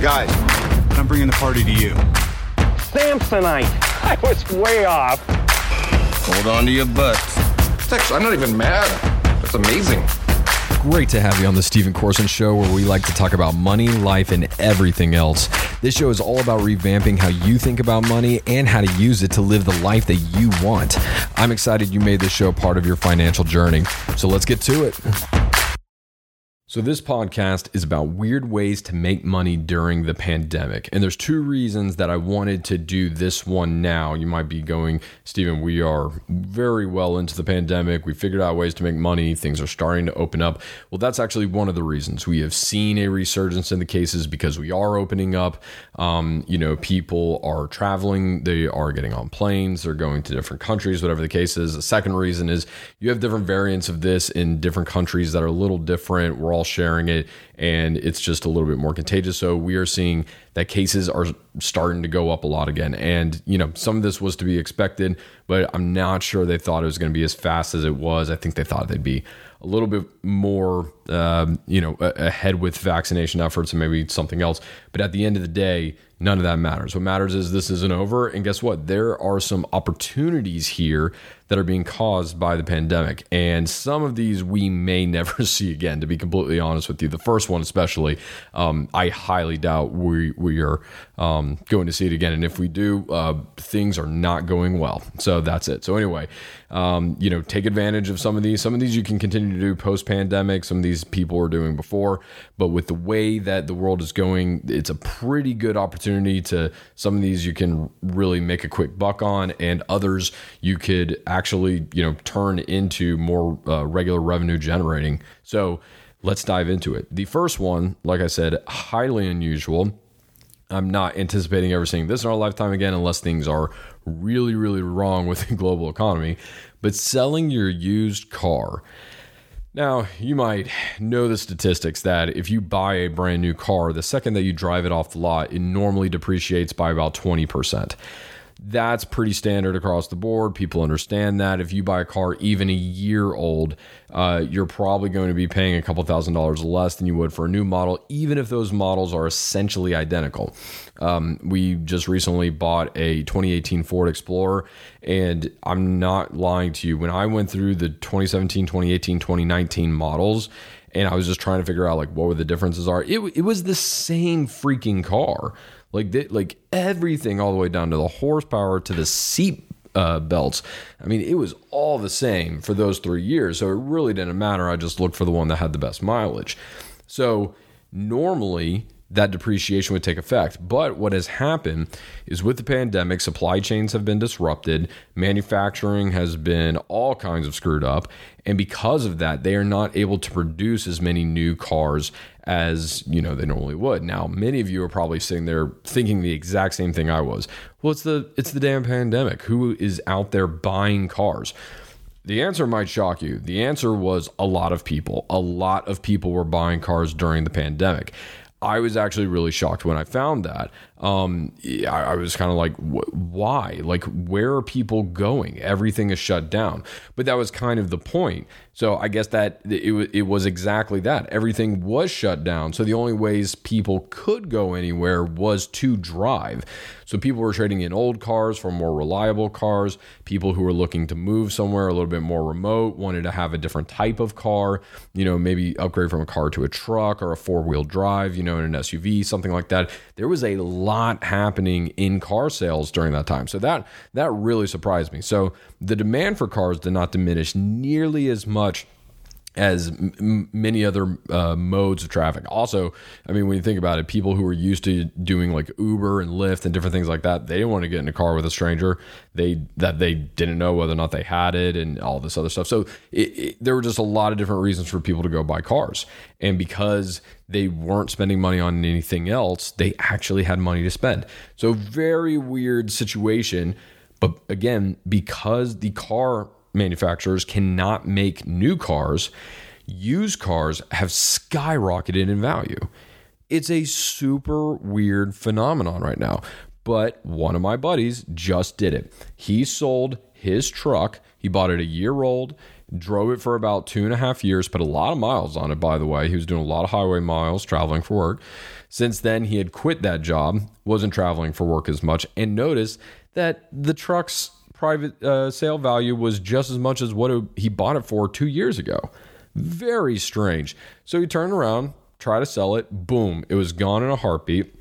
Guys, I'm bringing the party to you. Samsonite. I was way off. hold on to your butts. It's actually, I'm not even mad. That's amazing. Great to have you on the Stephen Corson Show, where we like to talk about money, life, and everything else. This show is all about revamping how you think about money and how to use it to live the life that you want. I'm excited you made this show part of your financial journey. So let's get to it. So, this podcast is about weird ways to make money during the pandemic. And there's two reasons that I wanted to do this one now. You might be going, Stephen, we are very well into the pandemic. We figured out ways to make money. Things are starting to open up. Well, that's actually one of the reasons. We have seen a resurgence in the cases because we are opening up. Um, you know, people are traveling, they are getting on planes, they're going to different countries, whatever the case is. The second reason is you have different variants of this in different countries that are a little different. We're all sharing it and it's just a little bit more contagious. So we are seeing that cases are starting to go up a lot again. And, you know, some of this was to be expected, but I'm not sure they thought it was going to be as fast as it was. I think they thought they'd be a little bit more, um, you know, ahead with vaccination efforts and maybe something else. But at the end of the day, none of that matters. What matters is this isn't over. And guess what? There are some opportunities here that are being caused by the pandemic. And some of these we may never see again, to be completely honest with you. The first one, especially, um, I highly doubt we, we are um, going to see it again. And if we do, uh, things are not going well. So that's it. So, anyway, um, you know, take advantage of some of these. Some of these you can continue to do post pandemic. Some of these people were doing before. But with the way that the world is going, it's a pretty good opportunity to some of these you can really make a quick buck on, and others you could actually, you know, turn into more uh, regular revenue generating. So let's dive into it. The first one, like I said, highly unusual. I'm not anticipating ever seeing this in our lifetime again unless things are really, really wrong with the global economy. But selling your used car. Now, you might know the statistics that if you buy a brand new car, the second that you drive it off the lot, it normally depreciates by about 20%. That's pretty standard across the board. People understand that. If you buy a car even a year old, uh, you're probably going to be paying a couple thousand dollars less than you would for a new model, even if those models are essentially identical. Um, we just recently bought a 2018 Ford Explorer, and I'm not lying to you. When I went through the 2017, 2018, 2019 models, and I was just trying to figure out like what were the differences are, it, it was the same freaking car like they, like everything all the way down to the horsepower to the seat uh, belts. I mean, it was all the same for those three years. So it really didn't matter. I just looked for the one that had the best mileage. So normally that depreciation would take effect. But what has happened is with the pandemic, supply chains have been disrupted, manufacturing has been all kinds of screwed up, and because of that, they are not able to produce as many new cars as you know they normally would. Now, many of you are probably sitting there thinking the exact same thing I was. Well, it's the it's the damn pandemic. Who is out there buying cars? The answer might shock you. The answer was a lot of people. A lot of people were buying cars during the pandemic. I was actually really shocked when I found that. Um, I, I was kind of like, why? Like, where are people going? Everything is shut down. But that was kind of the point. So I guess that it, it was exactly that. Everything was shut down. So the only ways people could go anywhere was to drive. So people were trading in old cars for more reliable cars. People who were looking to move somewhere a little bit more remote wanted to have a different type of car, you know, maybe upgrade from a car to a truck or a four wheel drive, you know, in an SUV, something like that. There was a lot happening in car sales during that time. So that that really surprised me. So the demand for cars did not diminish nearly as much as m- many other uh, modes of traffic. Also, I mean, when you think about it, people who are used to doing like Uber and Lyft and different things like that, they didn't want to get in a car with a stranger. They that they didn't know whether or not they had it and all this other stuff. So it, it, there were just a lot of different reasons for people to go buy cars, and because they weren't spending money on anything else, they actually had money to spend. So very weird situation. But again, because the car manufacturers cannot make new cars, used cars have skyrocketed in value. It's a super weird phenomenon right now. But one of my buddies just did it. He sold his truck, he bought it a year old. drove it for about two and a half years, put a lot of miles on it, by the way. He was doing a lot of highway miles traveling for work. Since then, he had quit that job, wasn't traveling for work as much, and noticed that the truck's private uh, sale value was just as much as what it, he bought it for two years ago. Very strange. So he turned around, tried to sell it, boom, it was gone in a heartbeat.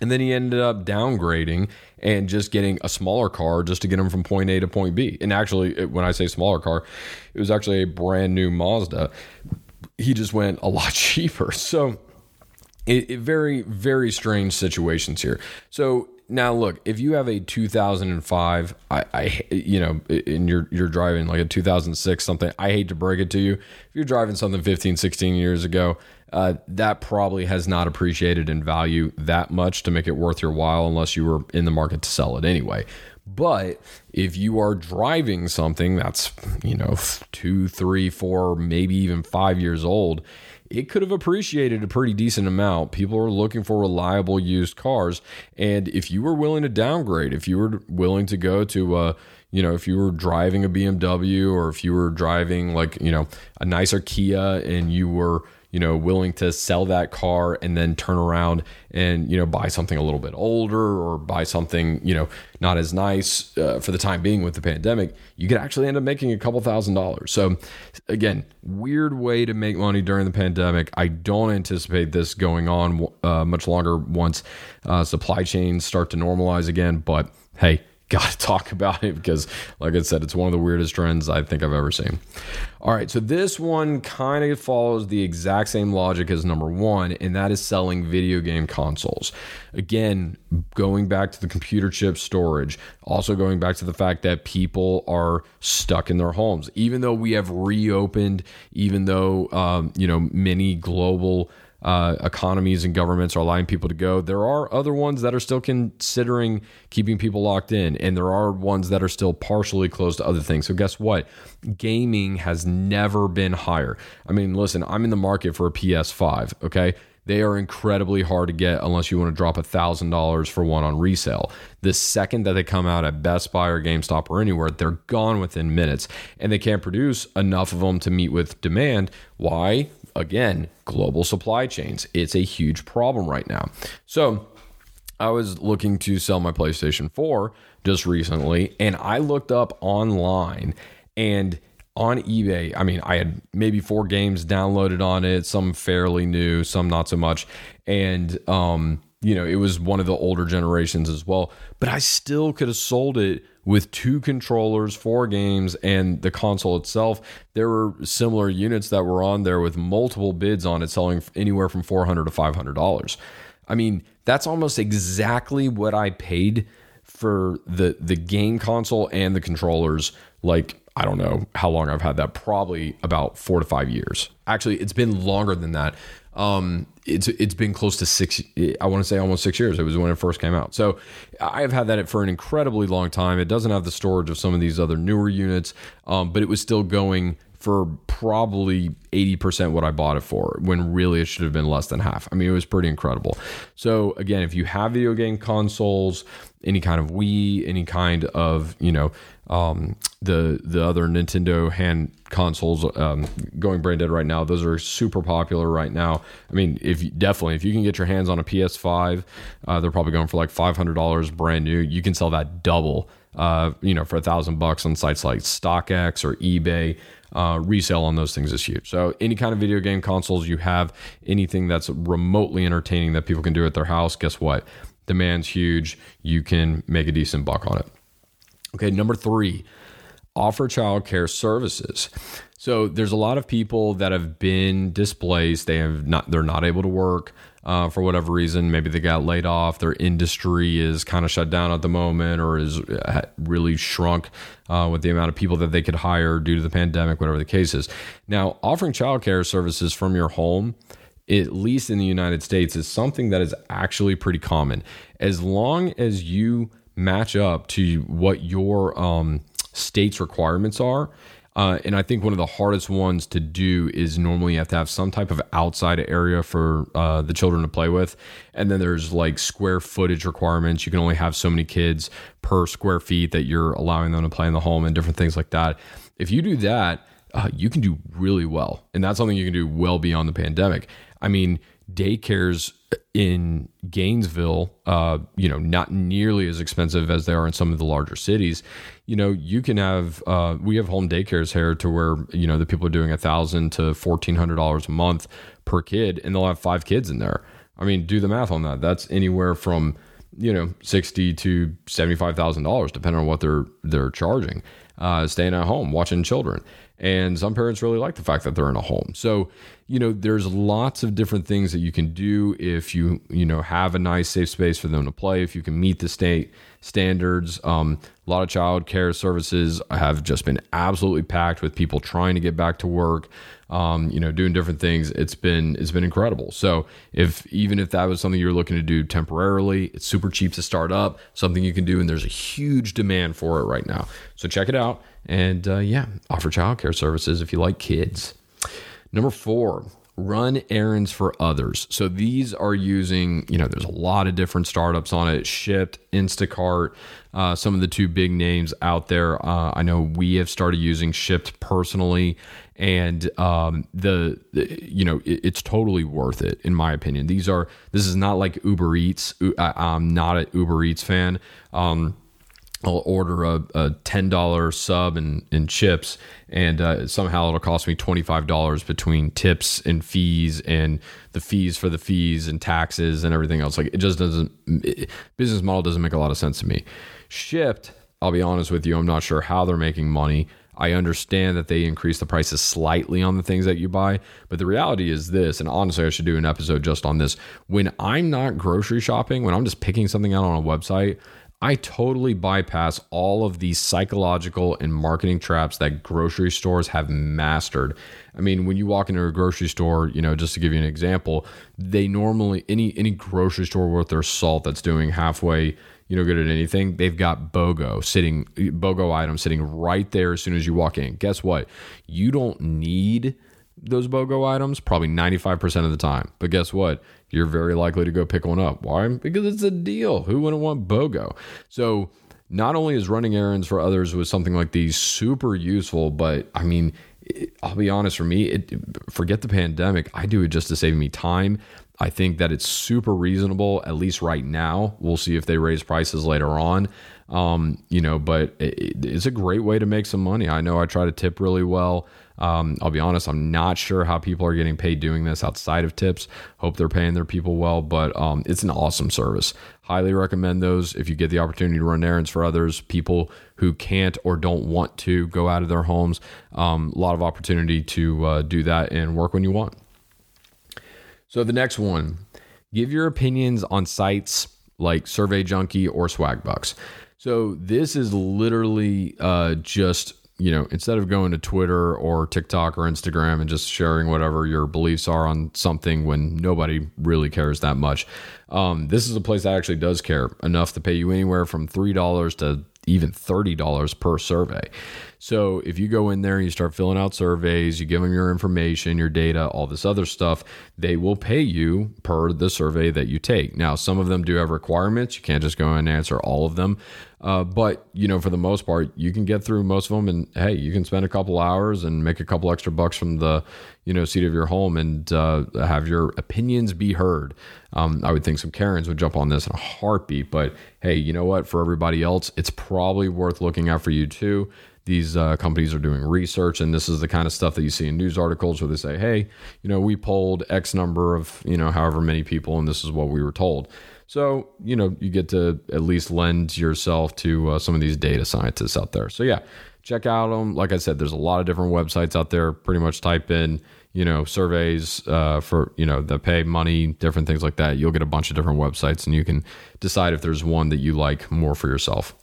And then he ended up downgrading and just getting a smaller car just to get him from point A to point B. And actually, when I say smaller car, it was actually a brand new Mazda. He just went a lot cheaper. So, it, it very, very strange situations here. So, now look if you have a 2005 I, I you know and you're you're driving like a 2006 something i hate to break it to you if you're driving something 15 16 years ago uh, that probably has not appreciated in value that much to make it worth your while unless you were in the market to sell it anyway. But if you are driving something that's, you know, two, three, four, maybe even five years old, it could have appreciated a pretty decent amount. People are looking for reliable used cars. And if you were willing to downgrade, if you were willing to go to, uh, you know, if you were driving a BMW or if you were driving like, you know, a nicer Kia and you were, you know, willing to sell that car and then turn around and, you know, buy something a little bit older or buy something, you know, not as nice uh, for the time being with the pandemic, you could actually end up making a couple thousand dollars. So, again, weird way to make money during the pandemic. I don't anticipate this going on uh, much longer once uh, supply chains start to normalize again. But hey, got to talk about it because, like I said, it's one of the weirdest trends I think I've ever seen. All right, so this one kind of follows the exact same logic as number one, and that is selling video game consoles. Again, going back to the computer chip storage, also going back to the fact that people are stuck in their homes. Even though we have reopened, even though, um, you know, many global uh, economies and governments are allowing people to go. There are other ones that are still considering keeping people locked in, and there are ones that are still partially closed to other things. So, guess what? Gaming has never been higher. I mean, listen, I'm in the market for a PS5, okay? They are incredibly hard to get unless you want to drop $1,000 for one on resale. The second that they come out at Best Buy or GameStop or anywhere, they're gone within minutes and they can't produce enough of them to meet with demand. Why? Again, global supply chains. It's a huge problem right now. So, I was looking to sell my PlayStation 4 just recently, and I looked up online and on eBay, I mean, I had maybe four games downloaded on it, some fairly new, some not so much. And um, you know, it was one of the older generations as well, but I still could have sold it with two controllers, four games, and the console itself. There were similar units that were on there with multiple bids on it, selling anywhere from four hundred to five hundred dollars. I mean, that's almost exactly what I paid for the the game console and the controllers. Like I don't know how long I've had that. Probably about four to five years. Actually, it's been longer than that. Um, it's it's been close to six. I want to say almost six years. It was when it first came out. So I have had that for an incredibly long time. It doesn't have the storage of some of these other newer units, um, but it was still going for probably 80% what I bought it for when really it should have been less than half. I mean, it was pretty incredible. So, again, if you have video game consoles, any kind of Wii, any kind of, you know, um, the the other Nintendo hand consoles um, going brain dead right now. Those are super popular right now. I mean, if you, definitely if you can get your hands on a PS5, uh, they're probably going for like five hundred dollars brand new. You can sell that double, uh, you know, for a thousand bucks on sites like StockX or eBay uh, resale on those things is huge. So any kind of video game consoles you have, anything that's remotely entertaining that people can do at their house, guess what? Demand's huge. You can make a decent buck on it. Okay, number three, offer childcare services. So there's a lot of people that have been displaced. They have not. They're not able to work uh, for whatever reason. Maybe they got laid off. Their industry is kind of shut down at the moment, or is uh, really shrunk uh, with the amount of people that they could hire due to the pandemic. Whatever the case is. Now, offering childcare services from your home at least in the United States, is something that is actually pretty common. As long as you match up to what your um, state's requirements are. Uh, and I think one of the hardest ones to do is normally you have to have some type of outside area for uh, the children to play with. And then there's like square footage requirements. You can only have so many kids per square feet that you're allowing them to play in the home and different things like that. If you do that, uh, you can do really well. And that's something you can do well beyond the pandemic. I mean, daycares in Gainesville, uh, you know, not nearly as expensive as they are in some of the larger cities. You know, you can have uh, we have home daycares here to where you know the people are doing a thousand to fourteen hundred dollars a month per kid, and they'll have five kids in there. I mean, do the math on that. That's anywhere from you know sixty to seventy five thousand dollars, depending on what they're they're charging. Uh, staying at home, watching children. And some parents really like the fact that they're in a home. So, you know, there's lots of different things that you can do if you, you know, have a nice safe space for them to play, if you can meet the state standards. Um, a lot of child care services have just been absolutely packed with people trying to get back to work, um, you know, doing different things. It's been it's been incredible. So if even if that was something you're looking to do temporarily, it's super cheap to start up, something you can do, and there's a huge demand for it right now. So check it out. And uh, yeah, offer childcare services if you like kids. Number four, run errands for others. So these are using, you know, there's a lot of different startups on it Shipt, Instacart, uh, some of the two big names out there. Uh, I know we have started using Shipt personally. And um, the, the, you know, it, it's totally worth it in my opinion. These are, this is not like Uber Eats. I, I'm not an Uber Eats fan. Um, I'll order a, a ten dollar sub and, and chips, and uh, somehow it'll cost me twenty five dollars between tips and fees and the fees for the fees and taxes and everything else. Like it just doesn't it, business model doesn't make a lot of sense to me. Shipt, I'll be honest with you, I'm not sure how they're making money. I understand that they increase the prices slightly on the things that you buy, but the reality is this, and honestly, I should do an episode just on this. When I'm not grocery shopping, when I'm just picking something out on a website, I totally bypass all of these psychological and marketing traps that grocery stores have mastered. I mean, when you walk into a grocery store, you know, just to give you an example, they normally any any grocery store worth their salt that's doing halfway, you know, good at anything, they've got BOGO sitting BOGO items sitting right there as soon as you walk in. Guess what? You don't need those BOGO items probably 95% of the time. But guess what? You're very likely to go pick one up. Why? Because it's a deal. Who wouldn't want BOGO? So not only is running errands for others with something like these super useful, but I mean, I'll be honest for me, it, forget the pandemic. I do it just to save me time. I think that it's super reasonable, at least right now. We'll see if they raise prices later on. Um, you know, but it, it's a great way to make some money. I know I try to tip really well. Um, I'll be honest, I'm not sure how people are getting paid doing this outside of tips. Hope they're paying their people well, but um, it's an awesome service. Highly recommend those if you get the opportunity to run errands for others, people who can't or don't want to go out of their homes. Um, a lot of opportunity to uh, do that and work when you want. So the next one, give your opinions on sites like Survey Junkie or Swagbucks. So this is literally uh, just you know, instead of going to Twitter or TikTok or Instagram and just sharing whatever your beliefs are on something when nobody really cares that much, um, this is a place that actually does care enough to pay you anywhere from $3 to even $30 per survey. So if you go in there and you start filling out surveys, you give them your information, your data, all this other stuff, they will pay you per the survey that you take. Now, some of them do have requirements. You can't just go and answer all of them. Uh, but you know, for the most part, you can get through most of them, and hey, you can spend a couple hours and make a couple extra bucks from the you know seat of your home and uh, have your opinions be heard. Um, I would think some Karens would jump on this in a heartbeat, but hey, you know what? For everybody else, it's probably worth looking out for you too these uh, companies are doing research and this is the kind of stuff that you see in news articles where they say hey you know we polled x number of you know however many people and this is what we were told so, you know, you get to at least lend yourself to uh, some of these data scientists out there. So, yeah, check out them. Like I said, there's a lot of different websites out there. Pretty much type in, you know, surveys uh, for, you know, that pay money, different things like that. You'll get a bunch of different websites and you can decide if there's one that you like more for yourself.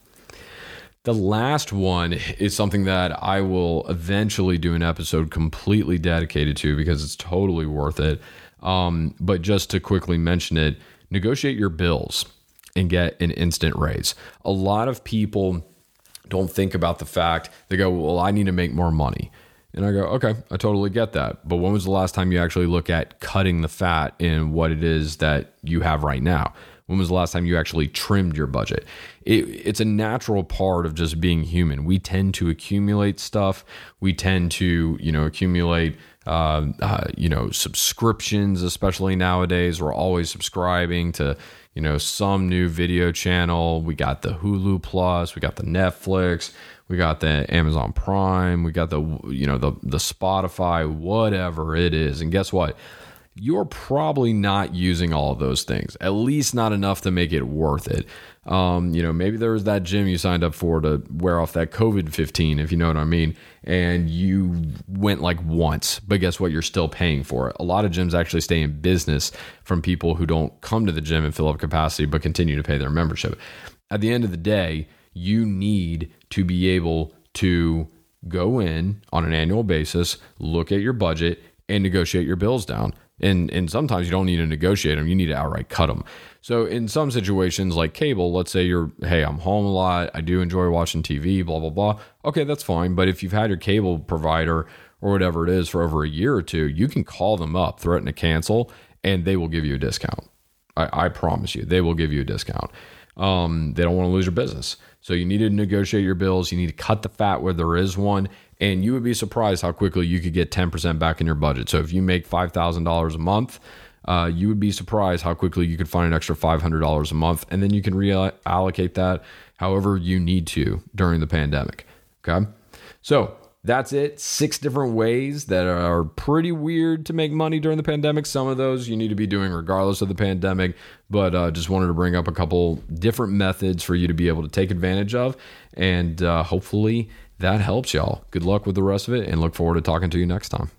The last one is something that I will eventually do an episode completely dedicated to because it's totally worth it. Um, but just to quickly mention it, negotiate your bills and get an instant raise. A lot of people don't think about the fact they go, Well, I need to make more money. And I go, Okay, I totally get that. But when was the last time you actually look at cutting the fat in what it is that you have right now? When was the last time you actually trimmed your budget? It, it's a natural part of just being human. We tend to accumulate stuff. We tend to, you know, accumulate, uh, uh, you know, subscriptions, especially nowadays. We're always subscribing to, you know, some new video channel. We got the Hulu Plus, we got the Netflix, we got the Amazon Prime, we got the, you know, the the Spotify, whatever it is. And guess what? You're probably not using all of those things, at least not enough to make it worth it. Um, you know, maybe there was that gym you signed up for to wear off that COVID 15, if you know what I mean, and you went like once, but guess what? You're still paying for it. A lot of gyms actually stay in business from people who don't come to the gym and fill up capacity, but continue to pay their membership. At the end of the day, you need to be able to go in on an annual basis, look at your budget, and negotiate your bills down and and sometimes you don't need to negotiate them; you need to outright cut them. So in some situations like cable, let's say you're, hey, I'm home a lot, I do enjoy watching TV, blah blah blah. Okay, that's fine. But if you've had your cable provider or whatever it is for over a year or two, you can call them up, threaten to cancel, and they will give you a discount. I, I promise you, they will give you a discount. Um, they don't want to lose your business. So you need to negotiate your bills. You need to cut the fat where there is one. And you would be surprised how quickly you could get 10% back in your budget. So if you make $5,000 a month, uh, you would be surprised how quickly you could find an extra $500 a month. And then you can reallocate that however you need to during the pandemic. Okay. So that's it. Six different ways that are pretty weird to make money during the pandemic. Some of those you need to be doing regardless of the pandemic, but uh, just wanted to bring up a couple different methods for you to be able to take advantage of. And uh, hopefully that helps y'all. Good luck with the rest of it and look forward to talking to you next time.